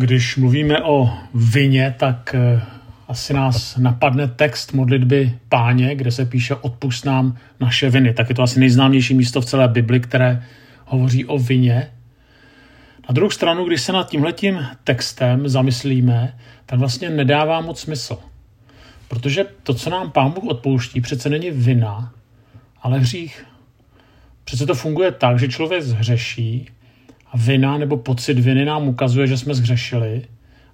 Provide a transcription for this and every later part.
Když mluvíme o vině, tak eh, asi nás napadne text modlitby Páně, kde se píše odpust nám naše viny. Tak je to asi nejznámější místo v celé Bibli, které hovoří o vině. Na druhou stranu, když se nad tímhletím textem zamyslíme, tak vlastně nedává moc smysl. Protože to, co nám Pán Bůh odpouští, přece není vina, ale hřích. Přece to funguje tak, že člověk zhřeší a vina nebo pocit viny nám ukazuje, že jsme zhřešili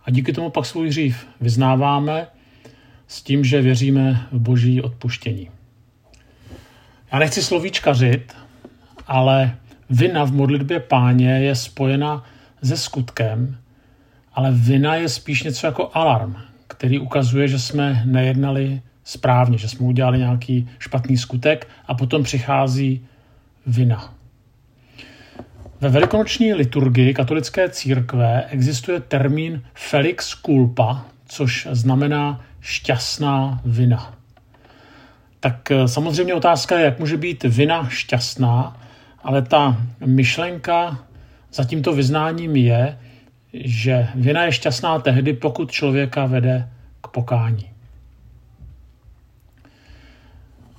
a díky tomu pak svůj hřích vyznáváme s tím, že věříme v boží odpuštění. Já nechci slovíčkařit, ale vina v modlitbě páně je spojena se skutkem, ale vina je spíš něco jako alarm, který ukazuje, že jsme nejednali správně, že jsme udělali nějaký špatný skutek a potom přichází vina. Ve velikonoční liturgii katolické církve existuje termín felix culpa, což znamená šťastná vina. Tak eh, samozřejmě otázka je, jak může být vina šťastná, ale ta myšlenka za tímto vyznáním je, že vina je šťastná tehdy, pokud člověka vede k pokání.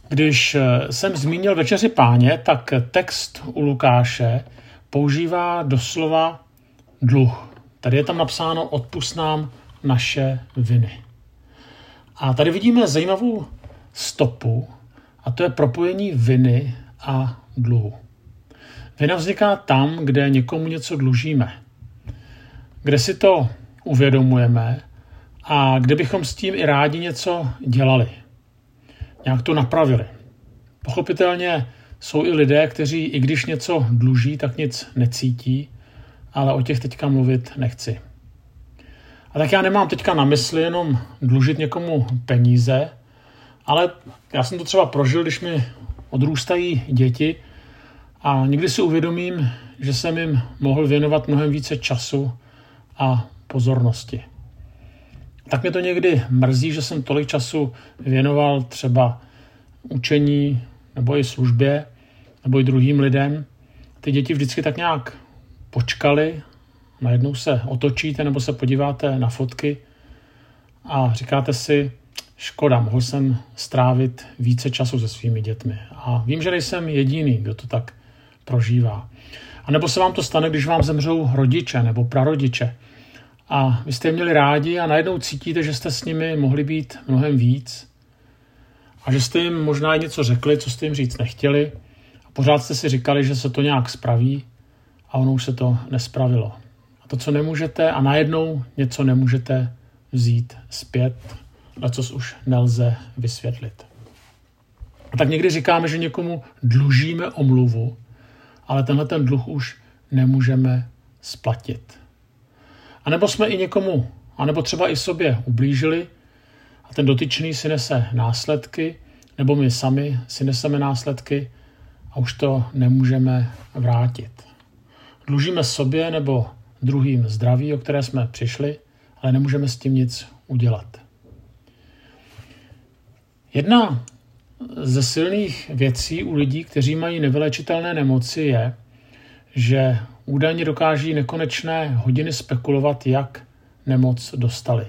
Když eh, jsem zmínil Večeři páně, tak text u Lukáše používá doslova dluh. Tady je tam napsáno odpust nám naše viny. A tady vidíme zajímavou stopu, a to je propojení viny a dluhu. Vina vzniká tam, kde někomu něco dlužíme, kde si to uvědomujeme a kde bychom s tím i rádi něco dělali. Nějak to napravili. Pochopitelně jsou i lidé, kteří i když něco dluží, tak nic necítí, ale o těch teďka mluvit nechci. A tak já nemám teďka na mysli jenom dlužit někomu peníze, ale já jsem to třeba prožil, když mi odrůstají děti a někdy si uvědomím, že jsem jim mohl věnovat mnohem více času a pozornosti. Tak mě to někdy mrzí, že jsem tolik času věnoval třeba učení nebo i službě, nebo i druhým lidem. Ty děti vždycky tak nějak počkali, najednou se otočíte nebo se podíváte na fotky a říkáte si, škoda, mohl jsem strávit více času se svými dětmi. A vím, že nejsem jediný, kdo to tak prožívá. A nebo se vám to stane, když vám zemřou rodiče nebo prarodiče. A vy jste je měli rádi a najednou cítíte, že jste s nimi mohli být mnohem víc a že jste jim možná něco řekli, co jste jim říct nechtěli pořád jste si říkali, že se to nějak spraví a ono už se to nespravilo. A to, co nemůžete a najednou něco nemůžete vzít zpět, na co už nelze vysvětlit. A tak někdy říkáme, že někomu dlužíme omluvu, ale tenhle ten dluh už nemůžeme splatit. A nebo jsme i někomu, anebo třeba i sobě ublížili a ten dotyčný si nese následky, nebo my sami si neseme následky a už to nemůžeme vrátit. Dlužíme sobě nebo druhým zdraví, o které jsme přišli, ale nemůžeme s tím nic udělat. Jedna ze silných věcí u lidí, kteří mají nevylečitelné nemoci, je, že údajně dokáží nekonečné hodiny spekulovat, jak nemoc dostali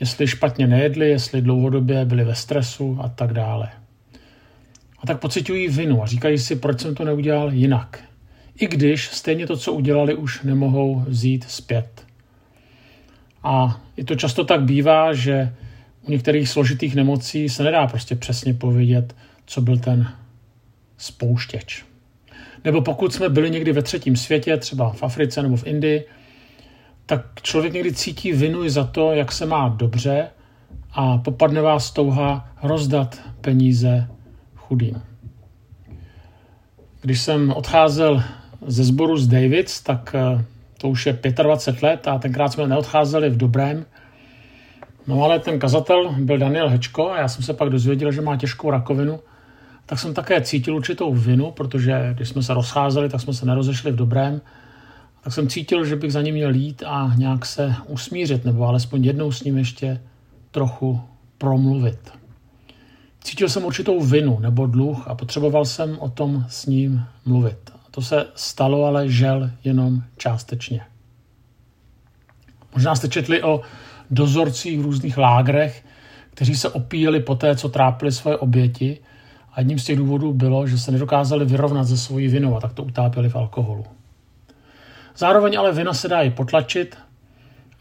jestli špatně nejedli, jestli dlouhodobě byli ve stresu a tak dále. A tak pocitují vinu a říkají si, proč jsem to neudělal jinak. I když stejně to, co udělali, už nemohou vzít zpět. A i to často tak bývá, že u některých složitých nemocí se nedá prostě přesně povědět, co byl ten spouštěč. Nebo pokud jsme byli někdy ve třetím světě, třeba v Africe nebo v Indii, tak člověk někdy cítí vinu i za to, jak se má dobře a popadne vás touha rozdat peníze chudým. Když jsem odcházel ze sboru z Davids, tak eh, to už je 25 let a tenkrát jsme neodcházeli v dobrém. No ale ten kazatel byl Daniel Hečko a já jsem se pak dozvěděl, že má těžkou rakovinu, tak jsem také cítil určitou vinu, protože když jsme se rozcházeli, tak jsme se nerozešli v dobrém tak jsem cítil, že bych za ním měl jít a nějak se usmířit, nebo alespoň jednou s ním ještě trochu promluvit. Cítil jsem určitou vinu nebo dluh a potřeboval jsem o tom s ním mluvit. To se stalo ale žel jenom částečně. Možná jste četli o dozorcích v různých lágrech, kteří se opíjeli po té, co trápili svoje oběti a jedním z těch důvodů bylo, že se nedokázali vyrovnat ze svojí vinou a tak to utápěli v alkoholu. Zároveň ale vina se dá i potlačit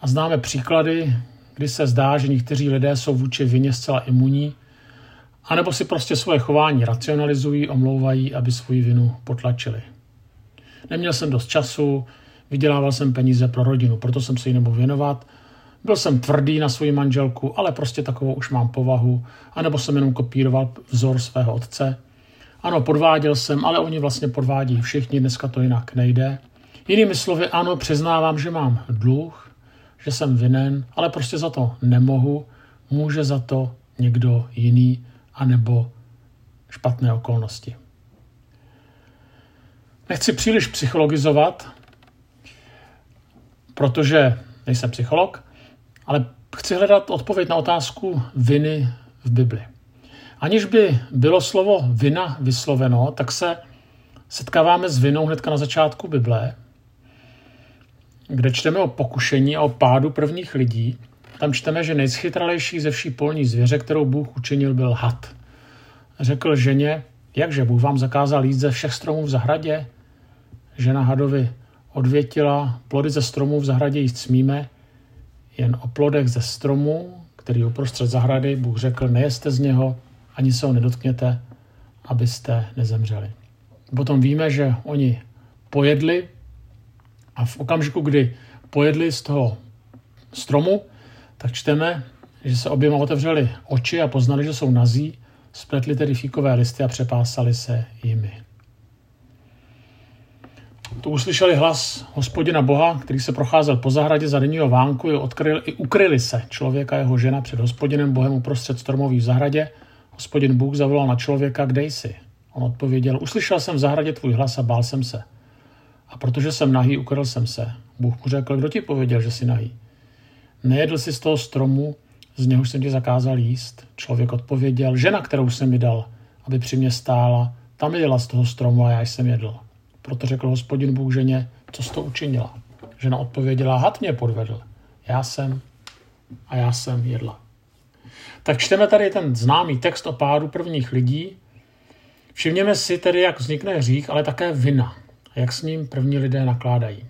a známe příklady, kdy se zdá, že někteří lidé jsou vůči vině zcela imunní, anebo si prostě svoje chování racionalizují, omlouvají, aby svoji vinu potlačili. Neměl jsem dost času, vydělával jsem peníze pro rodinu, proto jsem se jí nemohl věnovat. Byl jsem tvrdý na svoji manželku, ale prostě takovou už mám povahu, anebo jsem jenom kopíroval vzor svého otce. Ano, podváděl jsem, ale oni vlastně podvádí všichni, dneska to jinak nejde. Jinými slovy, ano, přiznávám, že mám dluh, že jsem vinen, ale prostě za to nemohu, může za to někdo jiný, anebo špatné okolnosti. Nechci příliš psychologizovat, protože nejsem psycholog, ale chci hledat odpověď na otázku viny v Bibli. Aniž by bylo slovo vina vysloveno, tak se setkáváme s vinou hnedka na začátku Bible, kde čteme o pokušení a o pádu prvních lidí. Tam čteme, že nejschytralejší ze vší polní zvěře, kterou Bůh učinil, byl had. Řekl ženě, jakže Bůh vám zakázal jít ze všech stromů v zahradě? Žena hadovi odvětila, plody ze stromů v zahradě jíst smíme, jen o plodech ze stromu, který uprostřed zahrady Bůh řekl, nejeste z něho, ani se ho nedotkněte, abyste nezemřeli. Potom víme, že oni pojedli a v okamžiku, kdy pojedli z toho stromu, tak čteme, že se oběma otevřeli oči a poznali, že jsou nazí, spletli tedy fíkové listy a přepásali se jimi. Tu uslyšeli hlas hospodina Boha, který se procházel po zahradě za denního vánku, i, odkryl, i ukryli se člověka a jeho žena před hospodinem Bohem uprostřed stromový v zahradě. Hospodin Bůh zavolal na člověka, kde jsi? On odpověděl, uslyšel jsem v zahradě tvůj hlas a bál jsem se. A protože jsem nahý, ukryl jsem se. Bůh mu řekl, kdo ti pověděl, že jsi nahý? Nejedl jsi z toho stromu, z něhož jsem ti zakázal jíst? Člověk odpověděl, žena, kterou jsem mi dal, aby při mě stála, tam jedla z toho stromu a já jsem jedl. Proto řekl hospodin Bůh ženě, co jsi to učinila? Žena odpověděla, had mě podvedl. Já jsem a já jsem jedla. Tak čteme tady ten známý text o pádu prvních lidí. Všimněme si tedy, jak vznikne hřích, ale také vina jak s ním první lidé nakládají.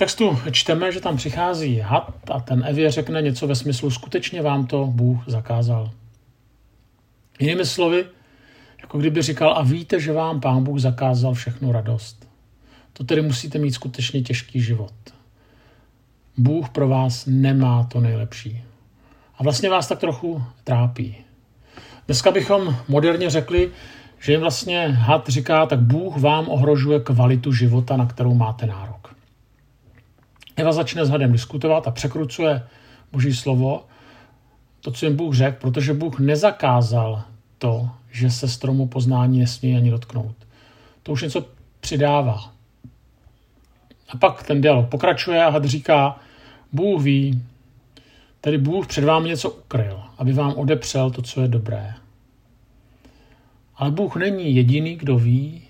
Textu čteme, že tam přichází had a ten Evě řekne něco ve smyslu skutečně vám to Bůh zakázal. Jinými slovy, jako kdyby říkal, a víte, že vám Pán Bůh zakázal všechnu radost. To tedy musíte mít skutečně těžký život. Bůh pro vás nemá to nejlepší. A vlastně vás tak trochu trápí. Dneska bychom moderně řekli, že jim vlastně had říká, tak Bůh vám ohrožuje kvalitu života, na kterou máte nárok. Eva začne s hadem diskutovat a překrucuje Boží slovo, to, co jim Bůh řekl, protože Bůh nezakázal to, že se stromu poznání nesmí ani dotknout. To už něco přidává. A pak ten dialog pokračuje a had říká, Bůh ví, tedy Bůh před vámi něco ukryl, aby vám odepřel to, co je dobré. Ale Bůh není jediný, kdo ví,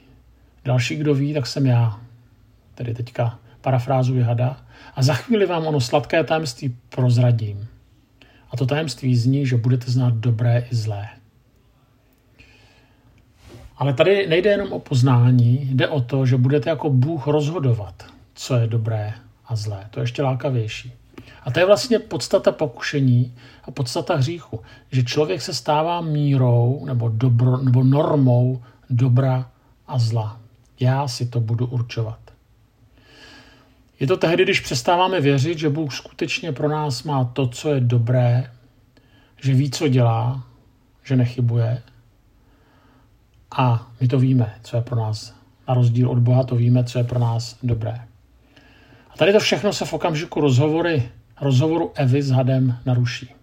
další, kdo ví, tak jsem já. Tedy teďka parafrázuji hada. A za chvíli vám ono sladké tajemství prozradím. A to tajemství zní, že budete znát dobré i zlé. Ale tady nejde jenom o poznání, jde o to, že budete jako Bůh rozhodovat, co je dobré a zlé. To je ještě lákavější. A to je vlastně podstata pokušení a podstata hříchu, že člověk se stává mírou nebo, dobro, nebo normou dobra a zla. Já si to budu určovat. Je to tehdy, když přestáváme věřit, že Bůh skutečně pro nás má to, co je dobré, že ví, co dělá, že nechybuje. A my to víme, co je pro nás. Na rozdíl od Boha to víme, co je pro nás dobré. A tady to všechno se v okamžiku rozhovory rozhovoru Evy s hadem naruší.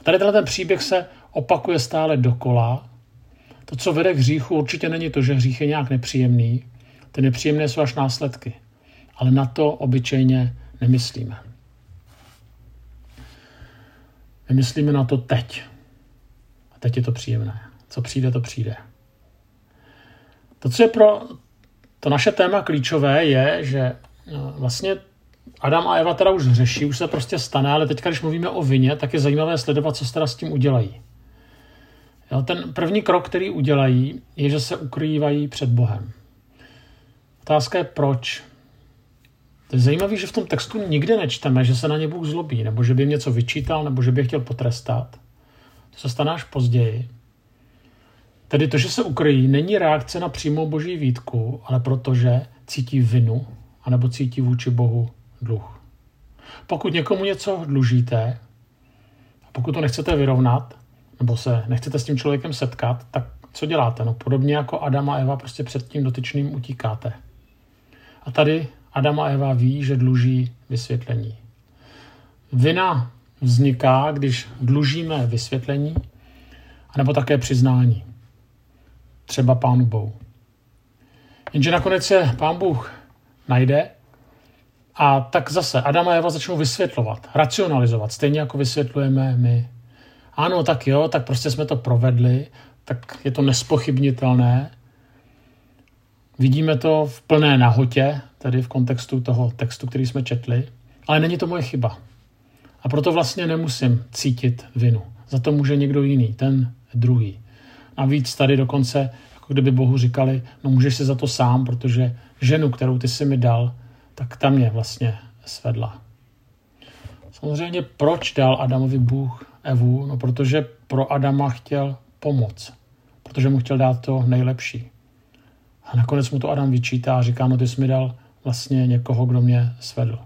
A tady ten příběh se opakuje stále dokola. To, co vede k hříchu, určitě není to, že hřích je nějak nepříjemný. Ty nepříjemné jsou až následky. Ale na to obyčejně nemyslíme. My myslíme na to teď. A teď je to příjemné. Co přijde, to přijde. To, co je pro to naše téma klíčové, je, že no, vlastně Adam a Eva teda už řeší, už se prostě stane, ale teď, když mluvíme o vině, tak je zajímavé sledovat, co se teda s tím udělají. Jo, ten první krok, který udělají, je, že se ukrývají před Bohem. Otázka je proč. To je zajímavé, že v tom textu nikde nečteme, že se na ně Bůh zlobí, nebo že by jim něco vyčítal, nebo že by je chtěl potrestat. To se stane až později. Tedy to, že se ukryjí, není reakce na přímou boží výtku, ale protože cítí vinu, anebo cítí vůči Bohu dluh. Pokud někomu něco dlužíte, a pokud to nechcete vyrovnat, nebo se nechcete s tím člověkem setkat, tak co děláte? No podobně jako Adam a Eva prostě před tím dotyčným utíkáte. A tady Adam a Eva ví, že dluží vysvětlení. Vina vzniká, když dlužíme vysvětlení, anebo také přiznání. Třeba pánu Bohu. Jenže nakonec je pán Bůh najde a tak zase Adam a Eva začnou vysvětlovat, racionalizovat, stejně jako vysvětlujeme my. Ano, tak jo, tak prostě jsme to provedli, tak je to nespochybnitelné. Vidíme to v plné nahotě, tedy v kontextu toho textu, který jsme četli, ale není to moje chyba. A proto vlastně nemusím cítit vinu. Za to může někdo jiný, ten druhý. A víc tady dokonce, jako kdyby Bohu říkali, no můžeš si za to sám, protože ženu, kterou ty si mi dal, tak tam mě vlastně svedla. Samozřejmě proč dal Adamovi Bůh Evu? No protože pro Adama chtěl pomoc. Protože mu chtěl dát to nejlepší. A nakonec mu to Adam vyčítá a říká, no ty jsi mi dal vlastně někoho, kdo mě svedl.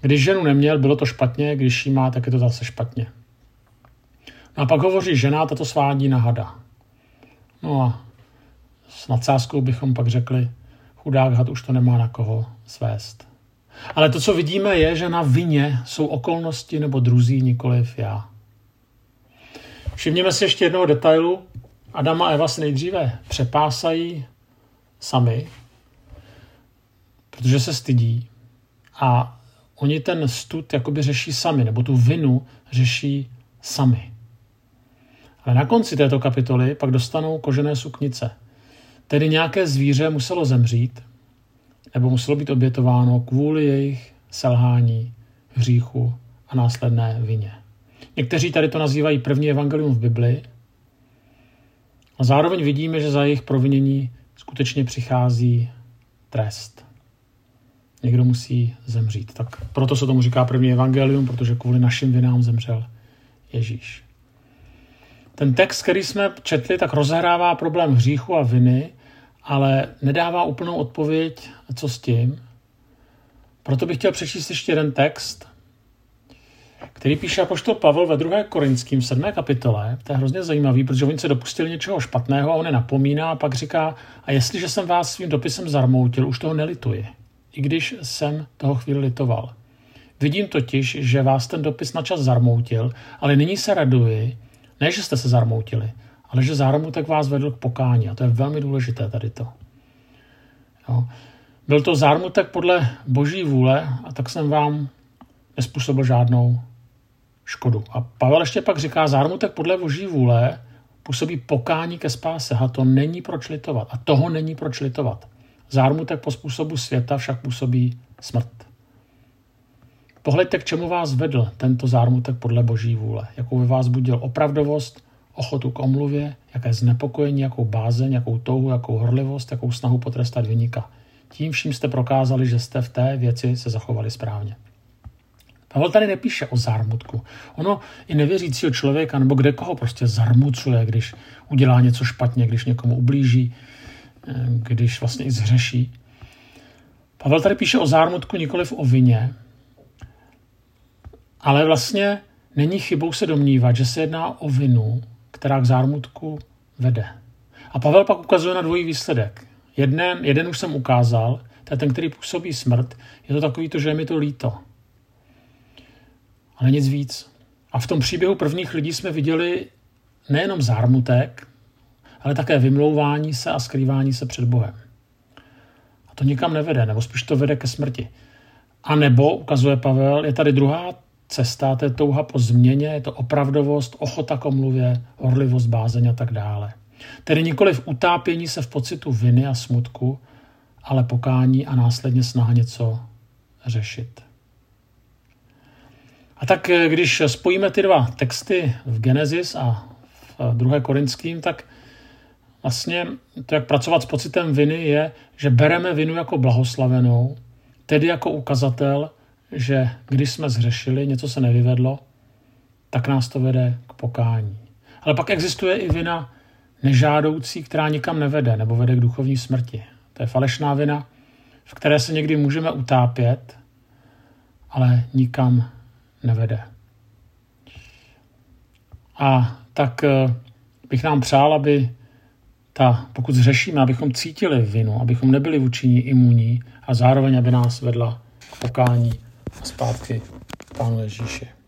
Když ženu neměl, bylo to špatně, když ji má, tak je to zase špatně. No a pak hovoří žena, tato svádí na hada. No a s nadsázkou bychom pak řekli, chudák had už to nemá na koho svést. Ale to, co vidíme, je, že na vině jsou okolnosti nebo druzí, nikoliv já. Všimněme si ještě jednoho detailu. Adama a Eva se nejdříve přepásají sami, protože se stydí a oni ten stud jakoby řeší sami, nebo tu vinu řeší sami. Ale na konci této kapitoly pak dostanou kožené suknice. Tedy nějaké zvíře muselo zemřít, nebo muselo být obětováno kvůli jejich selhání, hříchu a následné vině. Někteří tady to nazývají první evangelium v Bibli a zároveň vidíme, že za jejich provinění skutečně přichází trest. Někdo musí zemřít. Tak proto se tomu říká první evangelium, protože kvůli našim vinám zemřel Ježíš. Ten text, který jsme četli, tak rozehrává problém hříchu a viny, ale nedává úplnou odpověď, co s tím. Proto bych chtěl přečíst ještě jeden text, který píše apoštol Pavel ve 2. Korinským 7. kapitole. To je hrozně zajímavý, protože oni se dopustili něčeho špatného a on je napomíná a pak říká, a jestliže jsem vás svým dopisem zarmoutil, už toho nelituji, i když jsem toho chvíli litoval. Vidím totiž, že vás ten dopis na čas zarmoutil, ale nyní se raduji, ne, že jste se zarmoutili, ale že zármutek vás vedl k pokání. A to je velmi důležité tady to. Jo. Byl to zármutek podle boží vůle a tak jsem vám nespůsobil žádnou škodu. A Pavel ještě pak říká, zármutek podle boží vůle působí pokání ke spáse. A to není proč litovat. A toho není proč litovat. Zármutek po způsobu světa však působí smrt. Pohleďte, k čemu vás vedl tento zármutek podle boží vůle. Jakou ve vás budil opravdovost, ochotu k omluvě, jaké znepokojení, jakou bázeň, jakou touhu, jakou horlivost, jakou snahu potrestat vynika. Tím vším jste prokázali, že jste v té věci se zachovali správně. Pavel tady nepíše o zármutku. Ono i nevěřícího člověka nebo kde koho prostě zarmucuje, když udělá něco špatně, když někomu ublíží, eh, když vlastně i zhřeší. Pavel tady píše o zármutku nikoliv o vině, ale vlastně není chybou se domnívat, že se jedná o vinu, která k zármutku vede. A Pavel pak ukazuje na dvojí výsledek. Jeden, jeden už jsem ukázal, to je ten, který působí smrt. Je to takový to, že je mi to líto. Ale nic víc. A v tom příběhu prvních lidí jsme viděli nejenom zármutek, ale také vymlouvání se a skrývání se před Bohem. A to nikam nevede, nebo spíš to vede ke smrti. A nebo, ukazuje Pavel, je tady druhá cesta, to je touha po změně, je to opravdovost, ochota k omluvě, horlivost, bázeň a tak dále. Tedy nikoli v utápění se v pocitu viny a smutku, ale pokání a následně snaha něco řešit. A tak když spojíme ty dva texty v Genesis a v 2. Korinským, tak vlastně to, jak pracovat s pocitem viny, je, že bereme vinu jako blahoslavenou, tedy jako ukazatel, že když jsme zřešili, něco se nevyvedlo, tak nás to vede k pokání. Ale pak existuje i vina nežádoucí, která nikam nevede nebo vede k duchovní smrti. To je falešná vina, v které se někdy můžeme utápět, ale nikam nevede. A tak eh, bych nám přál, aby ta, pokud zřešíme, abychom cítili vinu, abychom nebyli vůči ní imunní a zároveň, aby nás vedla k pokání a zpátky Pánu Ježíši.